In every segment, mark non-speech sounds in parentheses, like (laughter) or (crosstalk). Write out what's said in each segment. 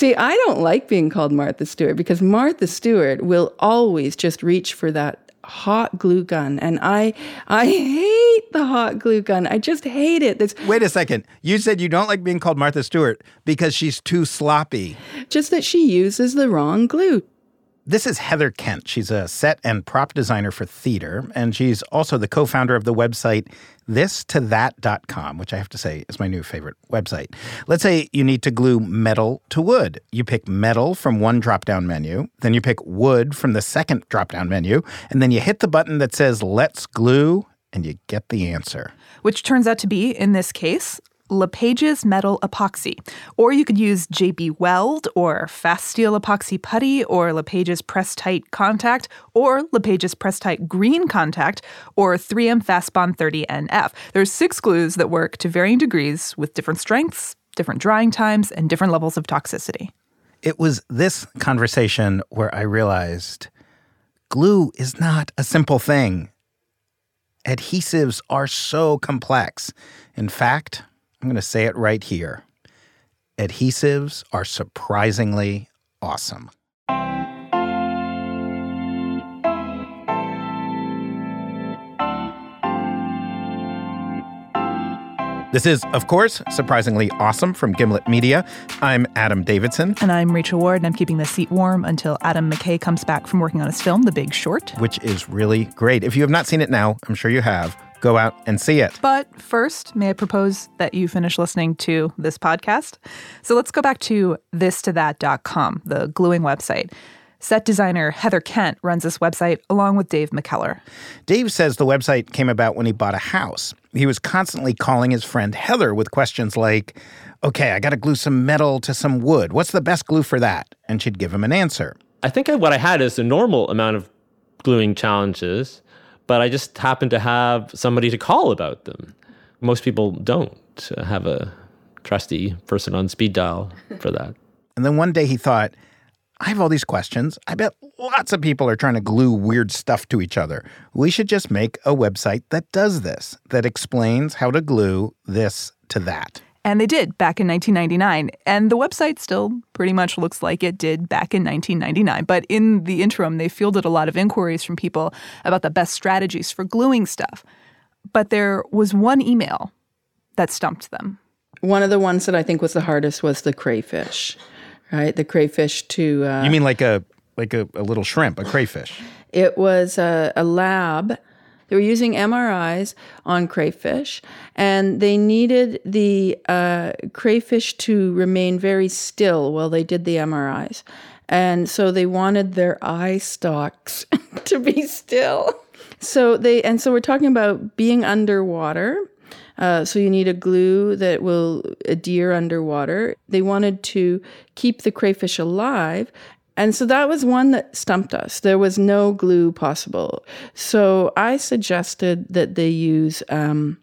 See, I don't like being called Martha Stewart because Martha Stewart will always just reach for that hot glue gun and I I hate the hot glue gun. I just hate it. Wait a second. You said you don't like being called Martha Stewart because she's too sloppy. just that she uses the wrong glue. This is Heather Kent. She's a set and prop designer for theater, and she's also the co founder of the website thistothat.com, which I have to say is my new favorite website. Let's say you need to glue metal to wood. You pick metal from one drop down menu, then you pick wood from the second drop down menu, and then you hit the button that says let's glue, and you get the answer. which turns out to be, in this case, LePage's metal epoxy. Or you could use JB Weld or Fast Steel epoxy putty or LePage's Press Tight contact or LePage's Press Tight green contact or 3M Fastbond 30NF. There's six glues that work to varying degrees with different strengths, different drying times, and different levels of toxicity. It was this conversation where I realized glue is not a simple thing. Adhesives are so complex. In fact, I'm going to say it right here adhesives are surprisingly awesome. This is, of course, surprisingly awesome from Gimlet Media. I'm Adam Davidson. And I'm Rachel Ward, and I'm keeping the seat warm until Adam McKay comes back from working on his film, The Big Short. which is really great. If you have not seen it now, I'm sure you have. Go out and see it. But first, may I propose that you finish listening to this podcast? So let's go back to this to thistothat.com, the gluing website. Set designer Heather Kent runs this website along with Dave McKellar. Dave says the website came about when he bought a house. He was constantly calling his friend Heather with questions like, Okay, I got to glue some metal to some wood. What's the best glue for that? And she'd give him an answer. I think what I had is a normal amount of gluing challenges, but I just happened to have somebody to call about them. Most people don't have a trusty person on speed dial for that. (laughs) And then one day he thought, I have all these questions. I bet lots of people are trying to glue weird stuff to each other. We should just make a website that does this, that explains how to glue this to that. And they did back in 1999. And the website still pretty much looks like it did back in 1999. But in the interim, they fielded a lot of inquiries from people about the best strategies for gluing stuff. But there was one email that stumped them. One of the ones that I think was the hardest was the crayfish, right? The crayfish to uh, You mean like a like a, a little shrimp, a crayfish? It was a, a lab. They were using MRIs on crayfish, and they needed the uh, crayfish to remain very still while they did the MRIs. And so they wanted their eye stalks (laughs) to be still. So they, and so we're talking about being underwater. Uh, so you need a glue that will adhere underwater. They wanted to keep the crayfish alive, and so that was one that stumped us. There was no glue possible. So I suggested that they use um,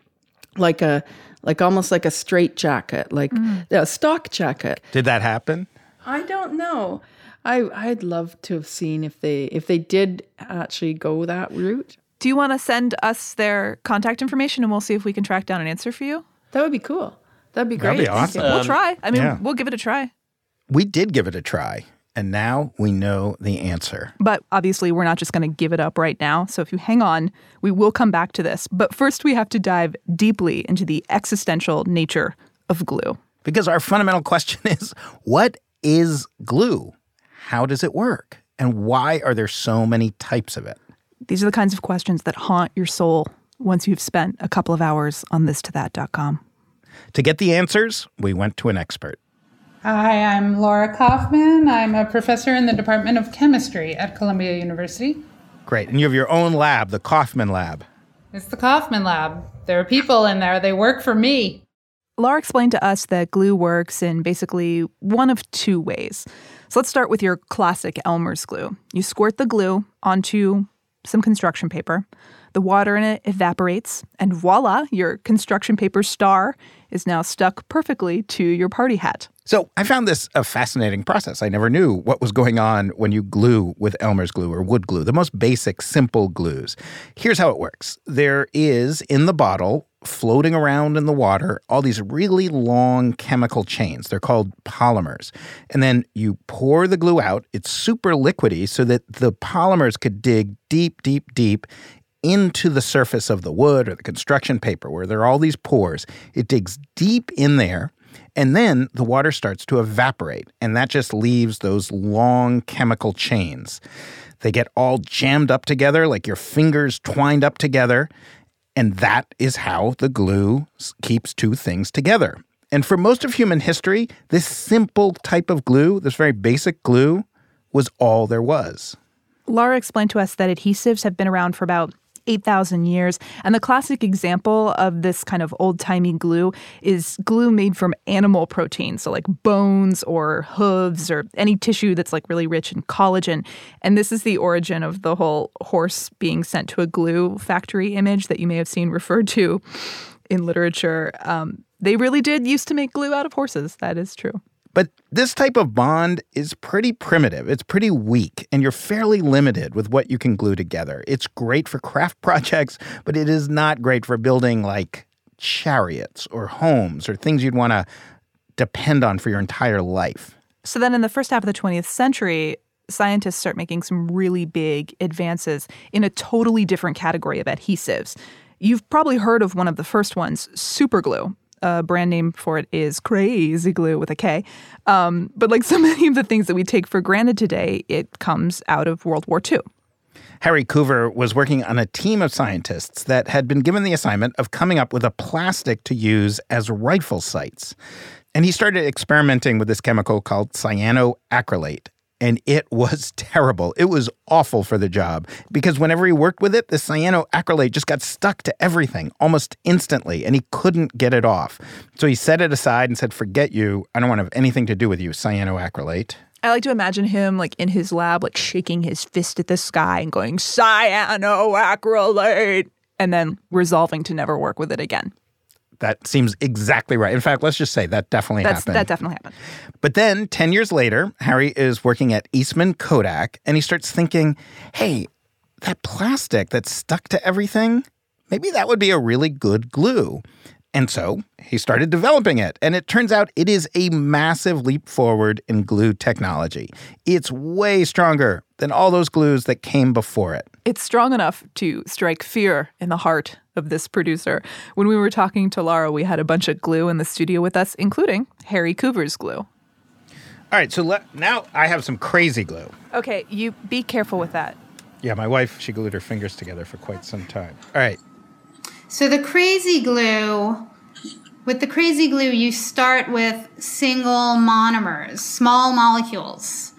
like a like almost like a straight jacket, like a stock jacket. Did that happen? I don't know. I I'd love to have seen if they if they did actually go that route. Do you want to send us their contact information and we'll see if we can track down an answer for you? That would be cool. That'd be great. That'd be awesome. we'll try. I mean, yeah. we'll give it a try. We did give it a try, and now we know the answer. But obviously, we're not just going to give it up right now. So if you hang on, we will come back to this. But first, we have to dive deeply into the existential nature of glue. Because our fundamental question (laughs) is what is glue? How does it work? And why are there so many types of it? These are the kinds of questions that haunt your soul once you've spent a couple of hours on this to that.com. To get the answers, we went to an expert. Hi, I'm Laura Kaufman. I'm a professor in the Department of Chemistry at Columbia University. Great. And you have your own lab, the Kaufman Lab. It's the Kaufman Lab. There are people in there, they work for me. Laura explained to us that glue works in basically one of two ways. So let's start with your classic Elmer's glue. You squirt the glue onto some construction paper. The water in it evaporates, and voila, your construction paper star is now stuck perfectly to your party hat. So I found this a fascinating process. I never knew what was going on when you glue with Elmer's glue or wood glue, the most basic, simple glues. Here's how it works there is in the bottle, floating around in the water, all these really long chemical chains. They're called polymers. And then you pour the glue out, it's super liquidy so that the polymers could dig deep, deep, deep into the surface of the wood or the construction paper where there are all these pores. It digs deep in there and then the water starts to evaporate, and that just leaves those long chemical chains. They get all jammed up together, like your fingers twined up together. And that is how the glue keeps two things together. And for most of human history, this simple type of glue, this very basic glue, was all there was. Laura explained to us that adhesives have been around for about 8,000 years. And the classic example of this kind of old timey glue is glue made from animal protein, so like bones or hooves or any tissue that's like really rich in collagen. And this is the origin of the whole horse being sent to a glue factory image that you may have seen referred to in literature. Um, they really did used to make glue out of horses. That is true. But this type of bond is pretty primitive. It's pretty weak, and you're fairly limited with what you can glue together. It's great for craft (laughs) projects, but it is not great for building like chariots or homes or things you'd want to depend on for your entire life. So then in the first half of the 20th century, scientists start making some really big advances in a totally different category of adhesives. You've probably heard of one of the first ones, superglue uh, brand name for it is Krazy Glue with a K. Um, but like (laughs) so many of the things that we take for granted today, it comes out of World War II. Harry Coover was working on a team of scientists that had been given the assignment of coming up with a plastic to use as rifle sights. And he started experimenting with this chemical called cyanoacrylate and it was (laughs) terrible. It was awful for the job because whenever he worked with it, the cyanoacrylate just got stuck to everything almost instantly and he couldn't get it off. So he set it aside and said, Forget you. I don't want to have anything to do with you, cyanoacrylate. I like to imagine him like in his lab, like shaking his fist at the sky and going, cyanoacrylate, and then resolving to never work with it again. That seems exactly right. In fact, let's just say that definitely That's, happened. That definitely happened. But then 10 years later, Harry is working at Eastman Kodak and he starts thinking, hey, that plastic that's stuck to everything, maybe that would be a really good glue. And so he started developing it. And it turns out it is a massive leap forward in glue technology. It's way stronger than all those glues that came before it. It's strong enough to strike fear in the heart of this producer. When we were talking to Laura, we had a bunch of glue in the studio with us, including Harry Coover's glue. All right, so let, now I have some crazy glue. Okay, you be careful with that. Yeah, my wife, she glued her fingers together for quite some time. All right. So the crazy glue, with the crazy glue, you start with single monomers, small molecules.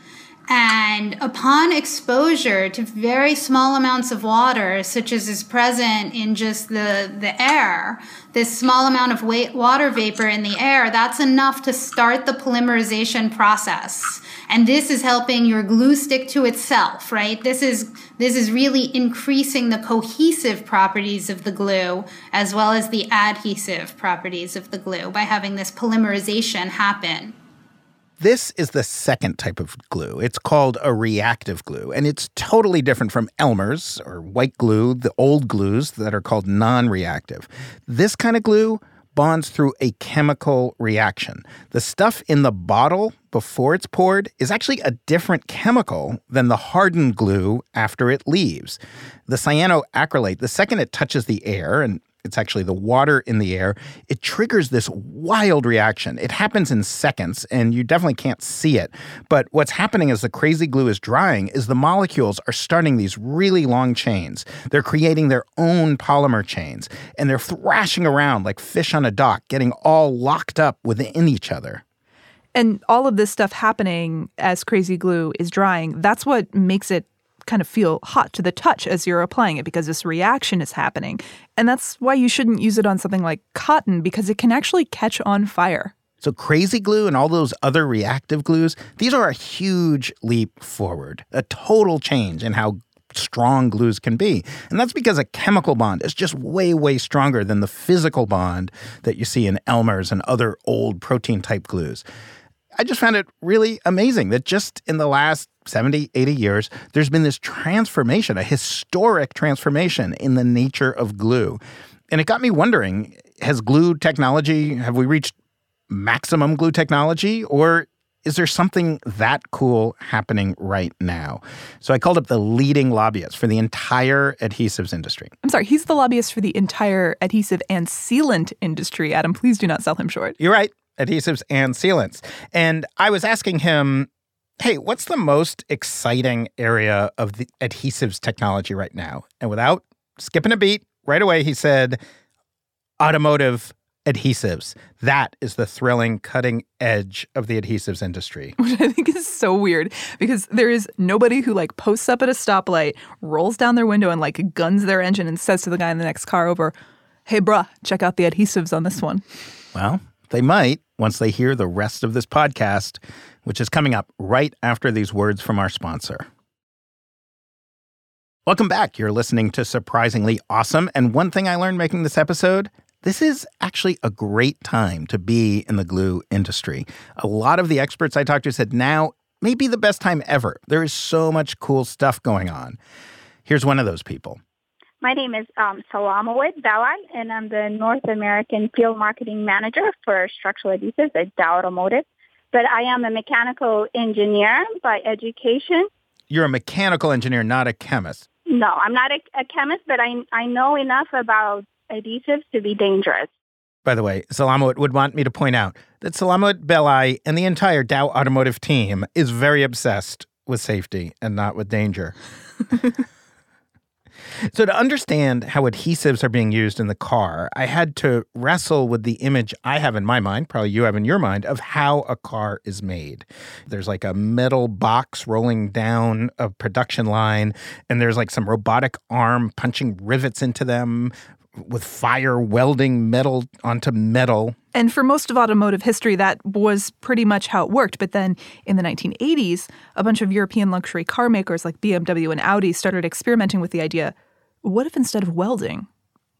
And upon exposure to very small amounts of water, such as is present in just the, the air, this small amount of water vapor in the air, that's enough to start the polymerization process. And this is helping your glue stick to itself, right? This is, this is really increasing the cohesive properties of the glue as well as the adhesive properties of the glue by having this polymerization happen. This is the second type of glue. It's called a reactive glue, and it's totally different from Elmer's or white glue, the old glues that are called non reactive. This kind of glue bonds through a chemical reaction. The stuff in the bottle before it's poured is actually a different chemical than the hardened glue after it leaves. The cyanoacrylate, the second it touches the air, and it's actually the water in the air, it triggers this wild reaction. It happens in seconds, and you definitely can't see it. But what's happening as the crazy glue is drying is the molecules are starting these really long chains. They're creating their own polymer chains, and they're thrashing around like fish on a dock, getting all locked up within each other. And all of this stuff happening as crazy glue is drying, that's what makes it kind of feel hot to the touch as you're applying it because this reaction is happening. And that's why you shouldn't use it on something like cotton because it can actually catch on fire. So, crazy glue and all those other reactive glues, these are a huge leap forward, a total change in how strong glues can be. And that's because a chemical bond is just way, way stronger than the physical bond that you see in Elmer's and other old protein type glues. I just found it really amazing that just in the last 70, 80 years, there's been this transformation, a historic transformation in the nature of glue. And it got me wondering has glue technology, have we reached maximum glue technology, or is there something that cool happening right now? So I called up the leading lobbyist for the entire adhesives industry. I'm sorry, he's the lobbyist for the entire adhesive and sealant industry. Adam, please do not sell him short. You're right, adhesives and sealants. And I was asking him, hey, what's the most exciting area of the adhesives technology right now? And without skipping a beat, right away he said, automotive adhesives. That is the thrilling cutting edge of the adhesives industry. (laughs) Which I think is so weird because there is nobody who like posts up at a stoplight, rolls down their window and like guns their engine and says to the guy in the next car over, "Hey bruh, check out the adhesives on this one." Well, they might once they hear the rest of this podcast, which is coming up right after these words from our sponsor. Welcome back. You're listening to Surprisingly Awesome. And one thing I learned making this episode this is actually a great time to be in the glue industry. A lot of the experts I talked to said now may be the best time ever. There is so much cool stuff going on. Here's one of those people. My name is um, Salamawit Belai, and I'm the North American Field Marketing Manager for Structural Adhesives at Dow Automotive. But I am a mechanical engineer by education. You're a mechanical engineer, not a chemist. No, I'm not a, a chemist, but I, I know enough about adhesives to be dangerous. By the way, Salamawit would want me to point out that Salamawit Belai and the entire Dow Automotive team is very obsessed with safety and not with danger. (laughs) So, to understand how adhesives are being used in the car, I had to wrestle with the image I have in my mind, probably you have in your mind, of how a car is made. There's like a metal box rolling down a production line, and there's like some robotic arm punching rivets into them with fire welding metal onto metal. And for most of automotive history, that was pretty much how it worked. But then in the 1980s, a bunch of European luxury car makers like BMW and Audi started experimenting with the idea what if instead of welding,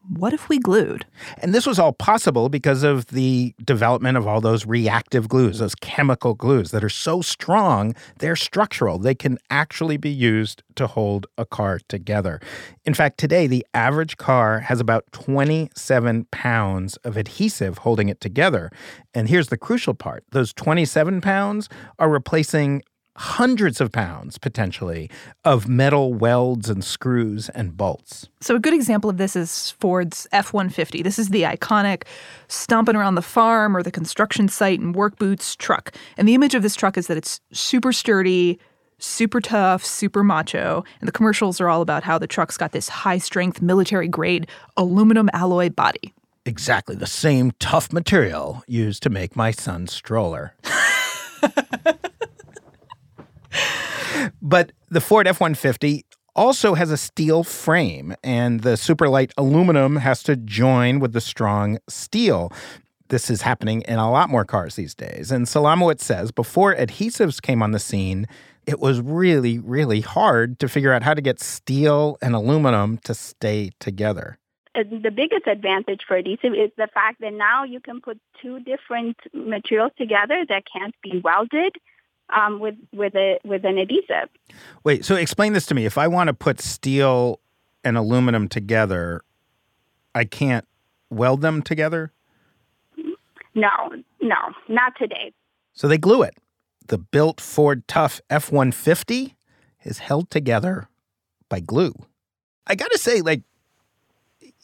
what if we glued? And this was all possible because of the development of all those reactive glues, those chemical glues that are so strong, they're structural. They can actually be used to hold a car together. In fact, today, the average car has about 27 pounds of adhesive holding it together. And here's the crucial part those 27 pounds are replacing hundreds of pounds potentially of metal welds and screws and bolts. So, a good example of this is Ford's F 150. This is the iconic stomping around the farm or the construction site in work boots truck. And the image of this truck is that it's super sturdy, super tough, super macho. And the commercials are all about how the truck's got this high strength, military grade aluminum alloy body. Exactly the same tough material used to make my son's stroller. (laughs) but the Ford F 150 also has a steel frame, and the superlight aluminum has to join with the strong steel. This is happening in a lot more cars these days. And Salamawit says before adhesives came on the scene, it was really, really hard to figure out how to get steel and aluminum to stay together. Uh, the biggest advantage for adhesive is the fact that now you can put two different materials together that can't be welded um, with with a with an adhesive. Wait, so explain this to me. If I want to put steel and aluminum together, I can't weld them together. No, no, not today. So they glue it. The built Ford Tough F one fifty is held together by glue. I got to say, like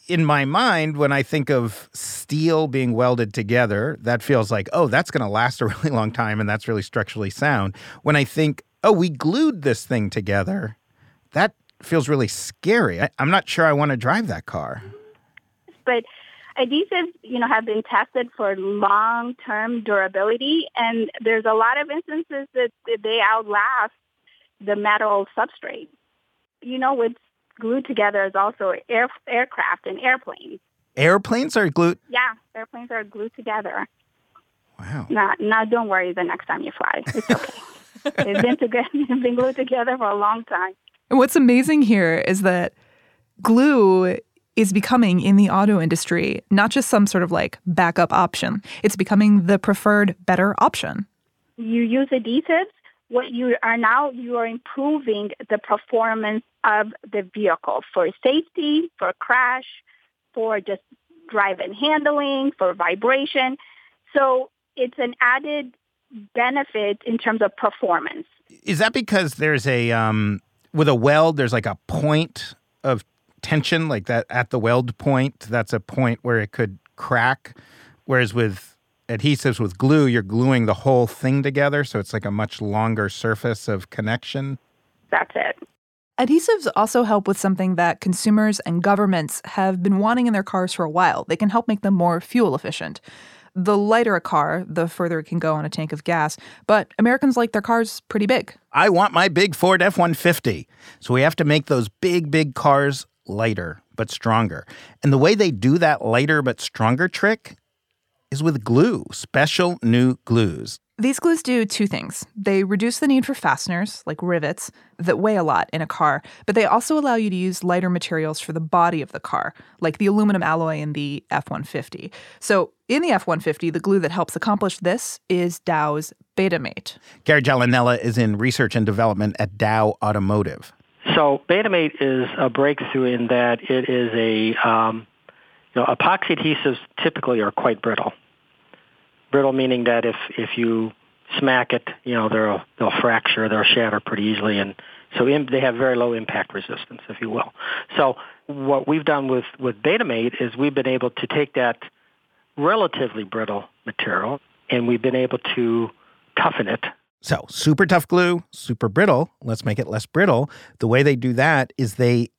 in my mind, when I think of steel being welded together, that feels like, oh, that's going to last a (laughs) really long time and that's really structurally sound. When I think, oh, we glued this thing together, that feels really scary. I, am not sure I want to drive that car. But adhesives, you know, have been tested for long-term durability, and there's a lot of instances that they outlast the metal substrate. You know, with glued together is also air, aircraft and airplanes. Airplanes are glued? Yeah, airplanes are glued together. Wow. Now, not, don't worry the next time you fly. It's okay. (laughs) it's been, together, (laughs) been glued together for a long time. And what's amazing here is that glue is becoming in the auto industry not just some sort of like backup option, it's becoming the preferred better option. You use adhesives. What you are now, you are improving the performance of the vehicle for safety, for crash, for just drive and handling, for vibration. So it's an added benefit in terms of performance. Is that because there's a um, with a weld? There's like a point of tension, like that at the weld point. That's a point where it could crack. Whereas with adhesives with glue, you're gluing the whole thing together, so it's like a much longer surface of connection. That's it. Adhesives also help with something that consumers and governments have been wanting in their cars for a while. They can help make them more fuel efficient. The lighter a car, the further it can go on a tank of gas, but Americans like their cars pretty big. I want my big Ford F 150. So we have to make those big, big cars lighter but stronger. And the way they do that lighter but stronger trick is with glue, special new glues. These glues do two things. They reduce the need for fasteners, like rivets, that weigh a lot in a car, but they also allow you to use lighter materials for the body of the car, like the aluminum alloy in the F 150. So, in the F 150, the glue that helps accomplish this is Dow's Betamate. Gary Giallinella is in research and development at Dow Automotive. So, Betamate is a breakthrough in that it is a, um, you know, epoxy adhesives typically are quite brittle brittle meaning that if if you smack it, you know they'll they'll fracture, they'll shatter pretty easily, and so in, they have very low impact resistance, if you will. So what we've done with with Betamate is we've been able to take that relatively brittle material and we've been able to toughen it. So super tough glue, super brittle. Let's make it less brittle. The way they do that is they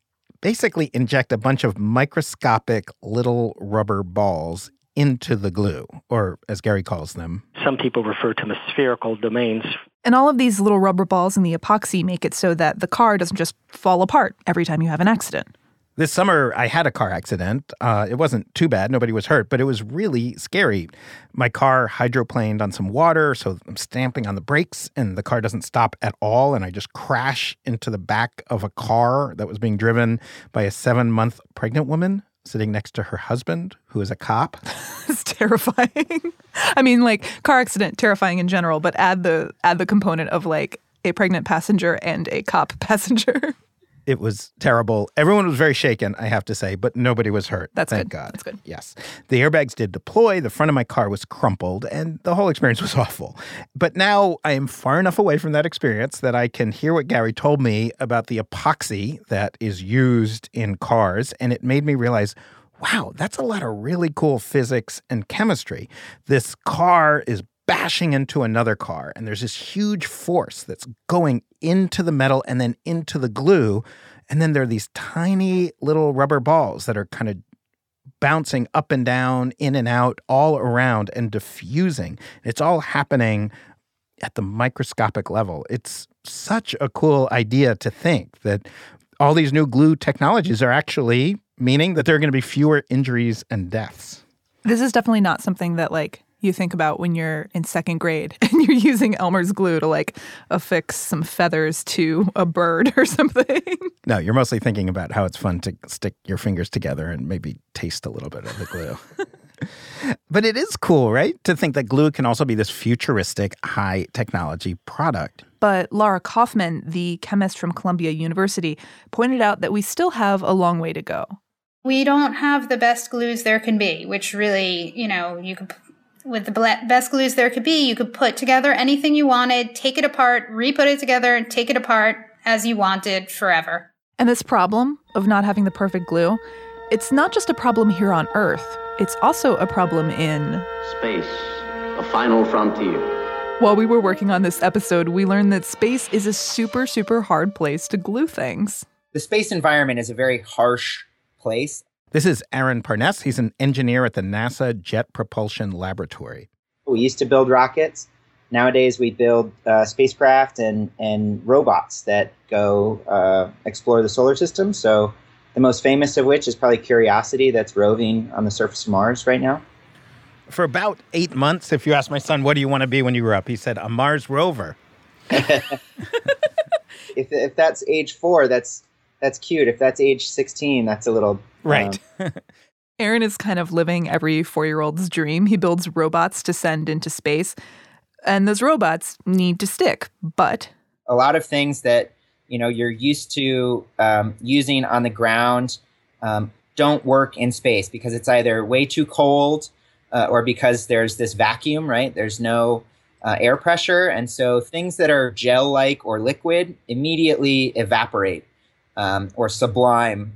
basically inject a bunch of microscopic little rubber balls into the glue, or as Gary calls them. Some people refer to them as spherical domains. And all of these little rubber balls in the epoxy make it so that the car doesn't just fall apart every time you have an accident. This summer, I had a car accident. Uh, it wasn't too bad. Nobody was hurt, but it was really scary. My car hydroplaned on some water, so I'm stamping on the brakes, and the car doesn't stop at all. And I just crash into the back of a car that was being driven by a seven month pregnant woman sitting next to her husband, who is a cop. (laughs) it's terrifying. I mean, like car accident, terrifying in general, but add the add the component of like a pregnant passenger and a cop (laughs) passenger. It was terrible. Everyone was very shaken, I have to say, but nobody was hurt. That's Thank good. God. That's good. Yes. The airbags did deploy. The front of my car was crumpled, and the whole experience was (laughs) awful. But now I am far enough away from that experience that I can hear what Gary told me about the epoxy that is used in cars, and it made me realize wow, that's a lot of really cool physics and chemistry. This car is bashing into another car, and there's this huge force that's going into the metal and then into the glue. And then there are these tiny little rubber balls that are kind of bouncing up and down, in and out, all around and diffusing. It's all happening at the microscopic level. It's such a cool idea to think that all these new glue technologies are actually meaning that there are going to be fewer injuries and deaths. This is definitely not something that like you think about when you're in second grade (laughs) and you're using Elmer's glue to like affix some feathers to a bird (laughs) or something. No, you're mostly thinking about how it's fun to stick your fingers together and maybe taste a little bit of the glue. (laughs) but it is cool, right? To think that glue can also be this futuristic high technology product. But Laura Kaufman, the chemist from Columbia University, pointed out that we still have a long way to go. We don't have the best glues there can be, which really, you know, you could with the best glues there could be, you could put together anything you wanted, take it apart, re-put it together, and take it apart as you wanted forever. And this problem of not having the perfect glue, it's not just a problem here on Earth. It's also a problem in space, a final frontier. While we were working on this episode, we learned that space is a super, super hard place to glue things. The space environment is a very harsh place. This is Aaron Parness. He's an engineer at the NASA Jet Propulsion Laboratory. We used to build rockets. Nowadays, we build uh, spacecraft and, and robots that go uh, explore the solar system. So the most famous of which is probably Curiosity, that's roving on the surface of Mars right now. For about eight months, if you ask my son, what do you want to be when you grow up? He said, a Mars rover. (laughs) (laughs) if if that's age four, that's that's cute. If that's age sixteen, that's a little Right. um, Aaron is kind of living every four year old's dream. He builds robots to send into space, and those robots need to stick. But a lot of things that you know you're used to um, using on the ground um, don't work in space because it's either way too cold uh, or because there's this vacuum right there's no uh, air pressure and so things that are gel like or liquid immediately evaporate um, or sublime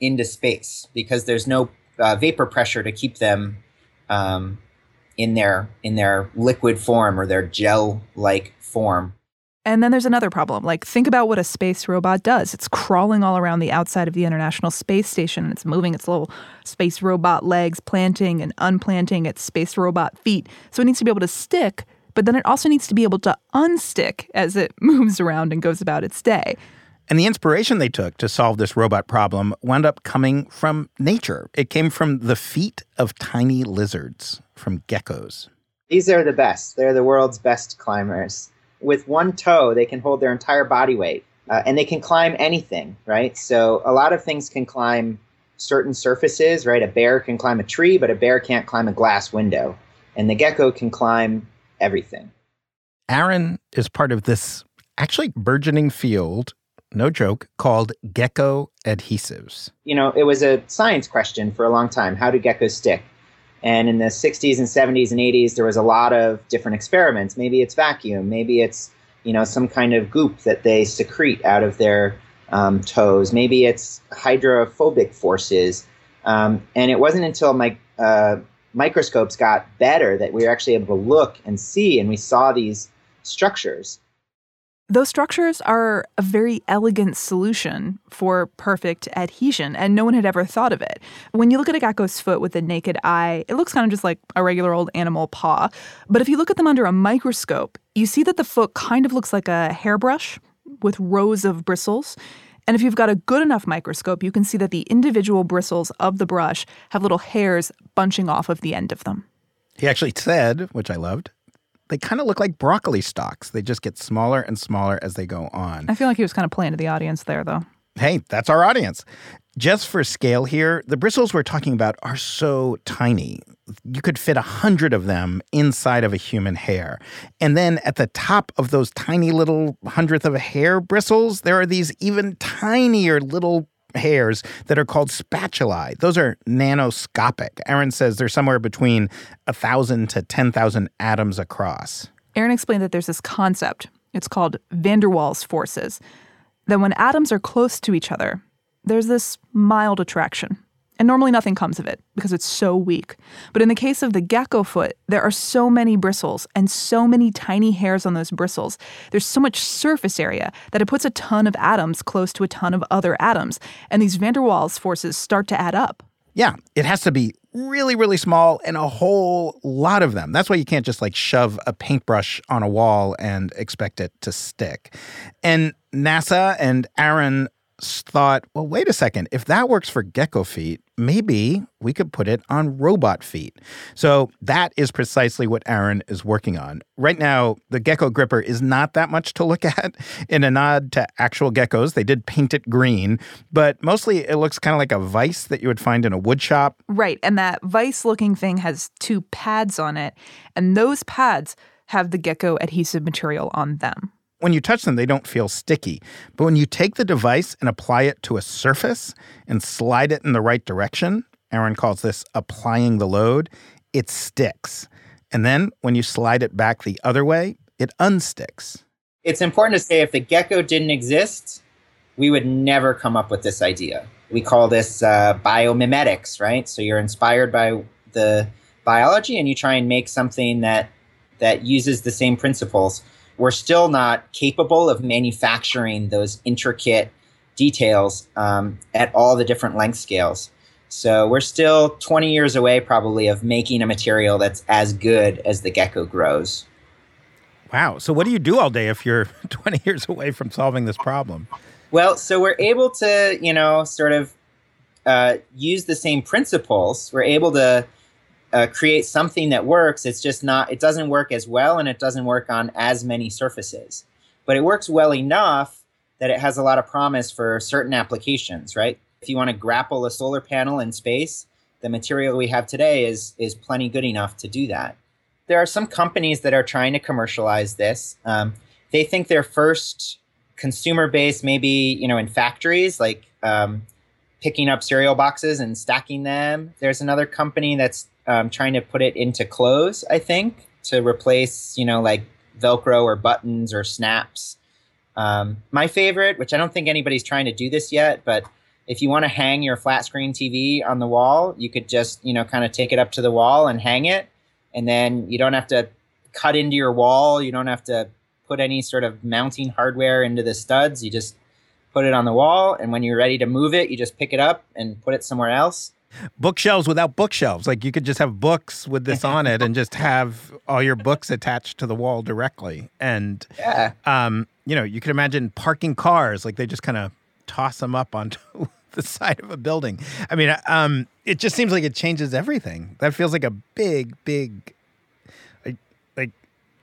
into space because there's no uh, vapor pressure to keep them um, in their in their liquid form or their gel like form And then there's another problem. Like, think about what a space robot does. It's crawling all around the outside of the International Space Station it's moving its little space robot legs, planting and unplanting its space robot feet. So it needs to be able to stick, but then it also needs to be able to unstick as it (laughs) moves around and goes about its day. And the inspiration they took to solve this robot problem wound up coming from nature. It came from the feet of tiny lizards, from geckos. These are the best. They're the world's best climbers. With one toe, they can hold their entire body weight, uh, and they can climb anything, right? So a lot of things can climb certain surfaces, right? A bear can climb a tree, but a bear can't climb a glass window. And the gecko can climb everything. Aaron is part of this actually burgeoning field, no joke, called gecko adhesives. You know, it was a science question for a long time. How do geckos stick? And in the 60s and 70s and 80s, there was a lot of different experiments. Maybe it's vacuum. Maybe it's, you know, some kind of goop that they secrete out of their um, toes. Maybe it's hydrophobic forces. Um, and it wasn't until my uh, microscopes got better that we were actually able to look and see, and we saw these structures. Those structures are a very elegant solution for perfect adhesion, and no one had ever thought of it. When you look at a gecko's foot with the naked eye, it looks kind of just like a regular old animal paw. But if you look at them under a microscope, you see that the foot kind of looks like a hairbrush with rows of bristles. And if you've got a good enough microscope, you can see that the individual bristles of the brush have little hairs bunching off of the end of them. He actually said, which I loved, they kind of look like broccoli stalks. They just get smaller and smaller as they go on. I feel like he was kind of playing to the audience there, though. Hey, that's our audience. Just for scale here, the bristles we're talking about are so tiny. You could fit a hundred of them inside of a human hair. And then at the top of those tiny little hundredth of a hair bristles, there are these even tinier little hairs that are called spatulae. Those are nanoscopic. Aaron says they're somewhere between a thousand to 10,000 atoms across. Aaron explained that there's this concept. It's called van der Waals forces. That when atoms are close to each other, there's this mild attraction. And normally nothing comes of it because it's so weak. But in the case of the gecko foot, there are so many bristles and so many tiny hairs on those bristles. There's so much surface area that it puts a ton of atoms close to a ton of other atoms. And these van der Waals forces start to add up. Yeah, it has to be really, really small and a whole lot of them. That's why you can't just like shove a paintbrush on a wall and expect it to stick. And NASA and Aaron thought, well, wait a second. If that works for gecko feet, maybe we could put it on robot feet. So that is precisely what Aaron is working on. Right now, the gecko gripper is not that much to look (laughs) at. In a nod to actual geckos, they did paint it green, but mostly it looks kind of like a vise that you would find in a wood shop. Right. And that vice looking thing has two pads on it. And those pads have the gecko adhesive material on them. When you touch them, they don't feel sticky. But when you take the device and apply it to a surface and slide it in the right direction, Aaron calls this applying the load, it sticks. And then when you slide it back the other way, it unsticks. It's important to say if the gecko didn't exist, we would never come up with this idea. We call this uh, biomimetics, right? So you're inspired by the biology and you try and make something that that uses the same principles we're still not capable of manufacturing those intricate details um, at all the different length scales. So we're still 20 years away, probably, of making a material that's as good as the gecko grows. Wow. So, what do you do all day if you're (laughs) 20 years away from solving this problem? Well, so we're able to, you know, sort of uh, use the same principles. We're able to uh, create something that works. It's just not, it doesn't work as well and it doesn't work on as many surfaces. but it works well enough that it has a lot of promise for certain applications, right? If you want to grapple a solar panel in space, the material we have today is is plenty good enough to do that. There are some companies that are trying to commercialize this. Um, they think their first consumer base maybe you know in factories like um, picking up cereal boxes and stacking them. There's another company that's um, trying to put it into clothes. I think to replace you know like Velcro or buttons or snaps. Um, my favorite, which I don't think anybody's trying to do this yet, but if you want to hang your flat screen TV on the wall, you could just, you know, kind of take it up to the wall and hang it. And then you don't have to cut into your wall. You don't have to put any sort of mounting hardware into the studs. You just put it on the wall. And when you're ready to move it, you just pick it up and put it somewhere else. Bookshelves without bookshelves. Like you could just have books with this on it and just have all your books attached to the wall directly. And, yeah. um, you know, you could imagine parking cars, like they just kind of toss them up onto (laughs) the side of a building. I mean, um, it just seems like it changes everything. That feels like a big, big. Like, like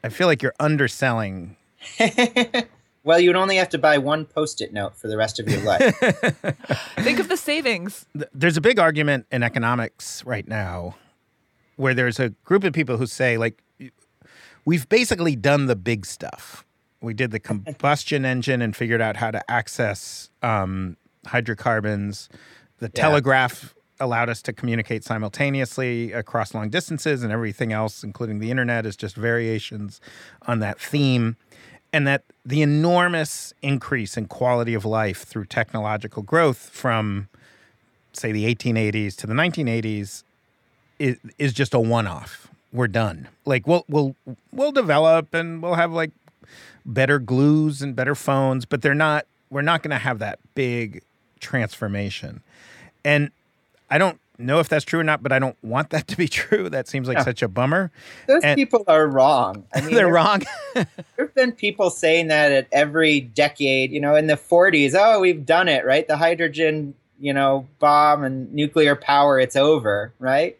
I feel like you're underselling. (laughs) well, you'd only have to buy one post-it note for the rest of your life. (laughs) Think of the savings. There's a big argument in economics right now, where there's a group of people who say like, we've basically done the big stuff. We did the combustion (laughs) engine and figured out how to access um, hydrocarbons. The yeah. telegraph allowed us to communicate simultaneously across long distances, and everything else, including the internet, is just variations on that theme. And that the enormous increase in quality of life through technological growth from, say, the 1880s to the 1980s is, is just a one off. We're done. Like we'll we'll we'll develop and we'll have like better glues and better phones, but they're not we're not going to have that big transformation. And I don't know if that's true or not, but I don't want that to be (laughs) true. That seems like yeah. such a bummer. Those and people are wrong. I (laughs) mean, they're wrong. (laughs) there have been people saying that at every decade, you know, in the 40s, oh, we've done it, right? The hydrogen, you know, bomb and nuclear power, it's over, right?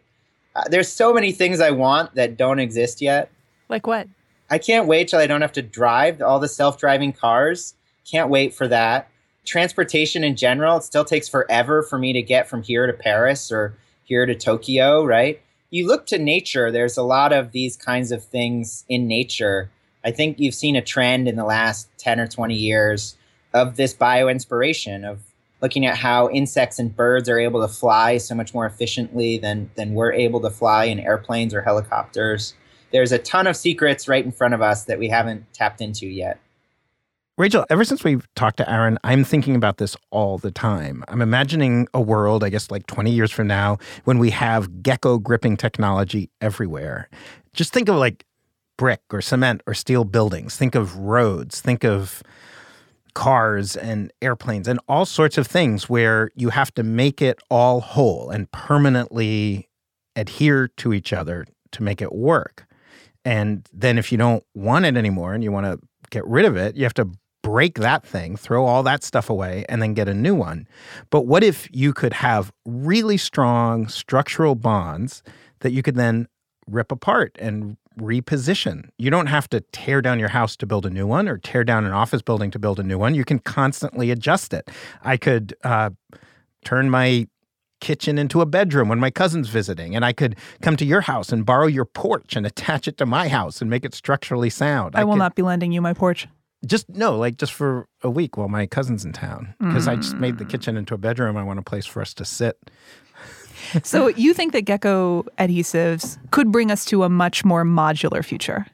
Uh, there's so many things I want that don't exist yet. Like what? I can't wait till I don't have to drive all the self driving cars. Can't wait for that transportation in general, it still takes forever for me to get from here to Paris or here to Tokyo, right? You look to nature, there's a lot of these kinds of things in nature. I think you've seen a trend in the last 10 or 20 years of this bio inspiration of looking at how insects and birds are able to fly so much more efficiently than than we're able to fly in airplanes or helicopters. There's a ton of secrets right in front of us that we haven't tapped into yet. Rachel, ever since we've talked to Aaron, I'm thinking about this all the time. I'm imagining a world, I guess like 20 years from now, when we have gecko gripping technology everywhere. Just think of like brick or cement or steel buildings. Think of roads. Think of cars and airplanes and all sorts of things where you have to make it all whole and permanently adhere to each other to make it work. And then if you don't want it anymore and you want to get rid of it, you have to break that thing, throw all that stuff away, and then get a new one. But what if you could have really strong structural bonds that you could then rip apart and reposition? You don't have to tear down your house to build a new one or tear down an office building to build a new one. You can constantly adjust it. I could uh, turn my kitchen into a bedroom when my cousin's visiting. And I could come to your house and borrow your porch and attach it to my house and make it structurally sound. I, I will could, not be lending you my porch. Just no, like just for a week while my cousin's in town because mm. I just made the kitchen into a bedroom. I want a place for us to sit. so (laughs) you think that gecko adhesives could bring us to a much more modular future?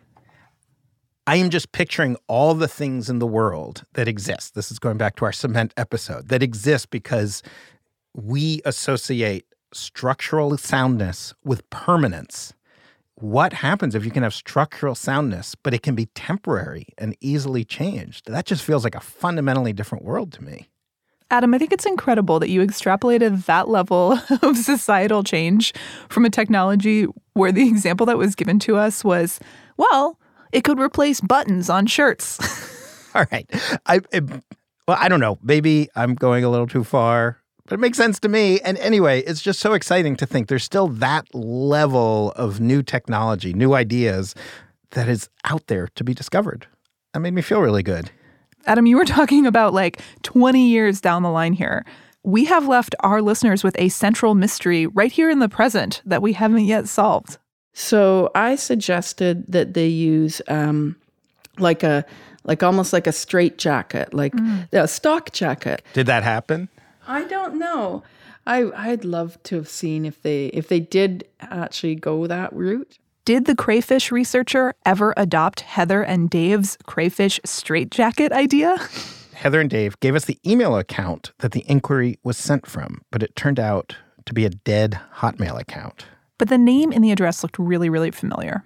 I am just picturing all the things in the world that exist. This is going back to our cement episode that exist because we associate structural soundness with permanence what happens if you can have structural soundness, but it can be temporary and easily changed? That just feels like a fundamentally different world to me. Adam, I think it's incredible that you extrapolated that level (laughs) of societal change from a technology where the example that was given to us was, well, it could replace buttons on shirts. (laughs) All right. I, it, well, I don't know. Maybe I'm going a little too far but it makes sense to me. And anyway, it's just so exciting to think there's still that level of new technology, new ideas that is out there to be discovered. That made me feel really good. Adam, you were (laughs) talking about like 20 years down the line here. We have left our listeners with a central mystery right here in the present that we haven't yet solved. So I suggested that they use um, like a like almost like a straight jacket, like a stock jacket. Did that happen? I don't know. I I'd love to have seen if they if they did actually go that route. Did the crayfish researcher ever adopt Heather and Dave's crayfish straitjacket idea? (laughs) Heather and Dave gave us the email account that the inquiry was sent from, but it turned out to be a dead Hotmail account. But the name in the address looked really, really familiar.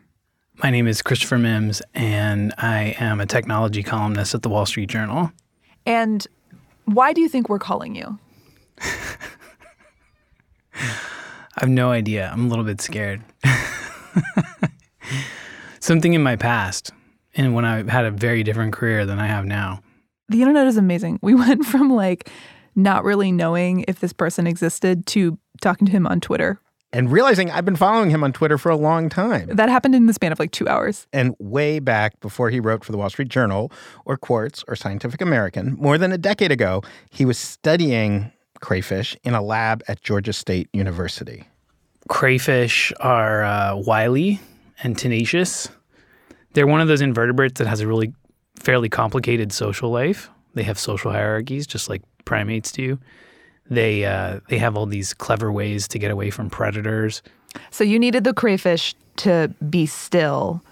My name is Christopher Mims, and I am a technology columnist at the Wall Street Journal. And why do you think we're calling you? I have no idea. I'm a little bit scared. (laughs) Something in my past, and when I had a very different career than I have now. The internet is amazing. We (laughs) went from like not really knowing if this person existed to talking to him on Twitter. And realizing I've been following him on Twitter for a long time. That happened in the span of like two hours. And way back before he wrote for the Wall Street Journal or Quartz or Scientific American, more than a decade ago, he was studying crayfish in a lab at Georgia State University. Crayfish are uh, wily and tenacious. They're one of those invertebrates that has a really fairly complicated social life. They have social hierarchies, just like primates do. They uh, they have all these clever ways to get away from predators. So you needed the crayfish to be still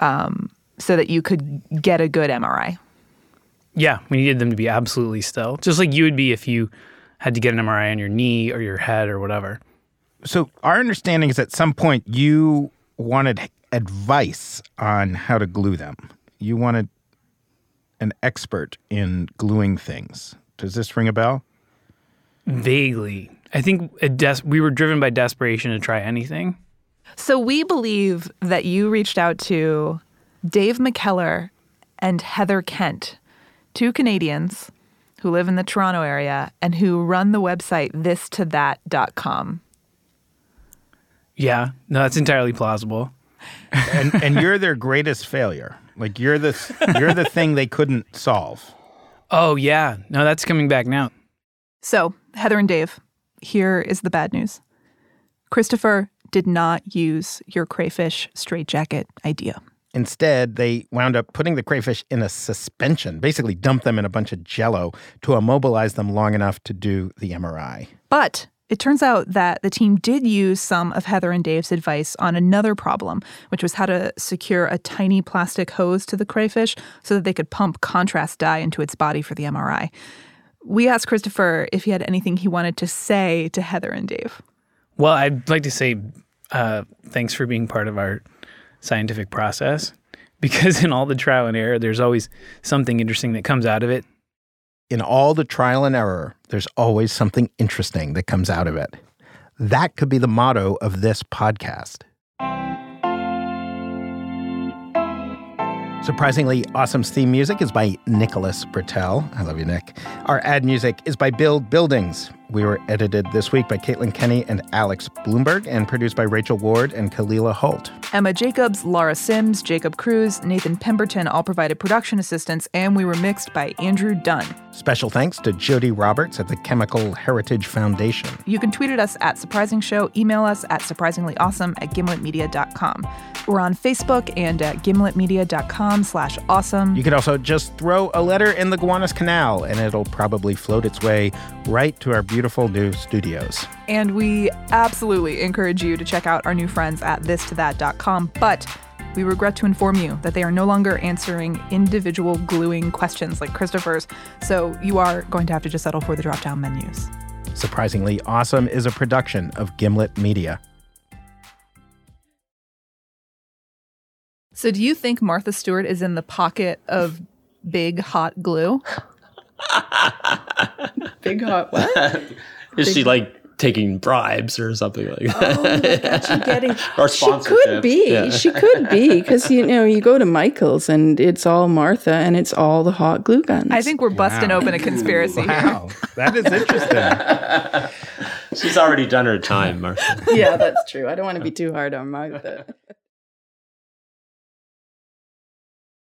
um, so that you could get a good MRI. Yeah, we needed them to be absolutely still, just like you would be if you had to get an MRI on your knee or your head or whatever. So, our understanding is at some point you wanted advice on how to glue them. You wanted an expert in gluing things. Does this ring a bell? Vaguely. I think a des- we were driven by desperation to try anything. So we believe that you reached out to Dave McKellar and Heather Kent, two Canadians who live in the Toronto area and who run the website thistothat.com. Yeah, no, that's entirely plausible. And and you're their greatest failure. Like you're the you're the thing they couldn't solve. Oh, yeah. No, that's coming back now. So, Heather and Dave, here is the bad news. Christopher did not use your crayfish straitjacket idea. Instead, they wound up putting the crayfish in a suspension, basically dumped them in a bunch of jello to immobilize them long enough to do the MRI. But it turns out that the team did use some of Heather and Dave's advice on another problem, which was how to secure a tiny plastic hose to the crayfish so that they could pump contrast dye into its body for the MRI. We asked Christopher if he had anything he wanted to say to Heather and Dave. Well, I'd like to say uh, thanks for being part of our scientific process (laughs) because in all the trial and error, there's always something interesting that comes out of it. In all the trial and error, there's always something interesting that comes out of it. That could be the motto of this podcast. Surprisingly, Awesome's theme music is by Nicholas Britell. I love you, Nick. Our ad music is by Build Buildings. We were edited this week by Caitlin Kenney and Alex Blumberg and produced by Rachel Ward and Kalila Holt. Emma Jacobs, Laura Sims, Jacob Cruz, Nathan Pemberton all provided production assistance, and we were mixed by Andrew Dunn. Special thanks to Jody Roberts at the Chemical Heritage Foundation. You can tweet at us at Surprising Show, email us at surprisinglyawesome at gimletmedia.com. We're on Facebook and at gimletmedia.com slash awesome. You could also just throw a letter in the Gowanus Canal and it'll probably float its way right to our beautiful new studios. And we absolutely encourage you to check out our new friends at thistothat.com. But we regret to inform you that they are no longer answering individual gluing questions like Christopher's. So you are going to have to just settle for the drop down menus. Surprisingly Awesome is a production of Gimlet Media. So do you think Martha Stewart is in the pocket of big hot glue? (laughs) Big hot what? (laughs) Is she like taking bribes or something like that? Oh God, she (laughs) getting or She could be. Yeah. She could be because you know you go to Michael's and it's all Martha and it's all the hot glue guns. I think we're busting Wow. open a conspiracy here. Wow, that is interesting. (laughs) She's already done her time, Martha. yeah, that's true. I don't want to be too hard on Martha.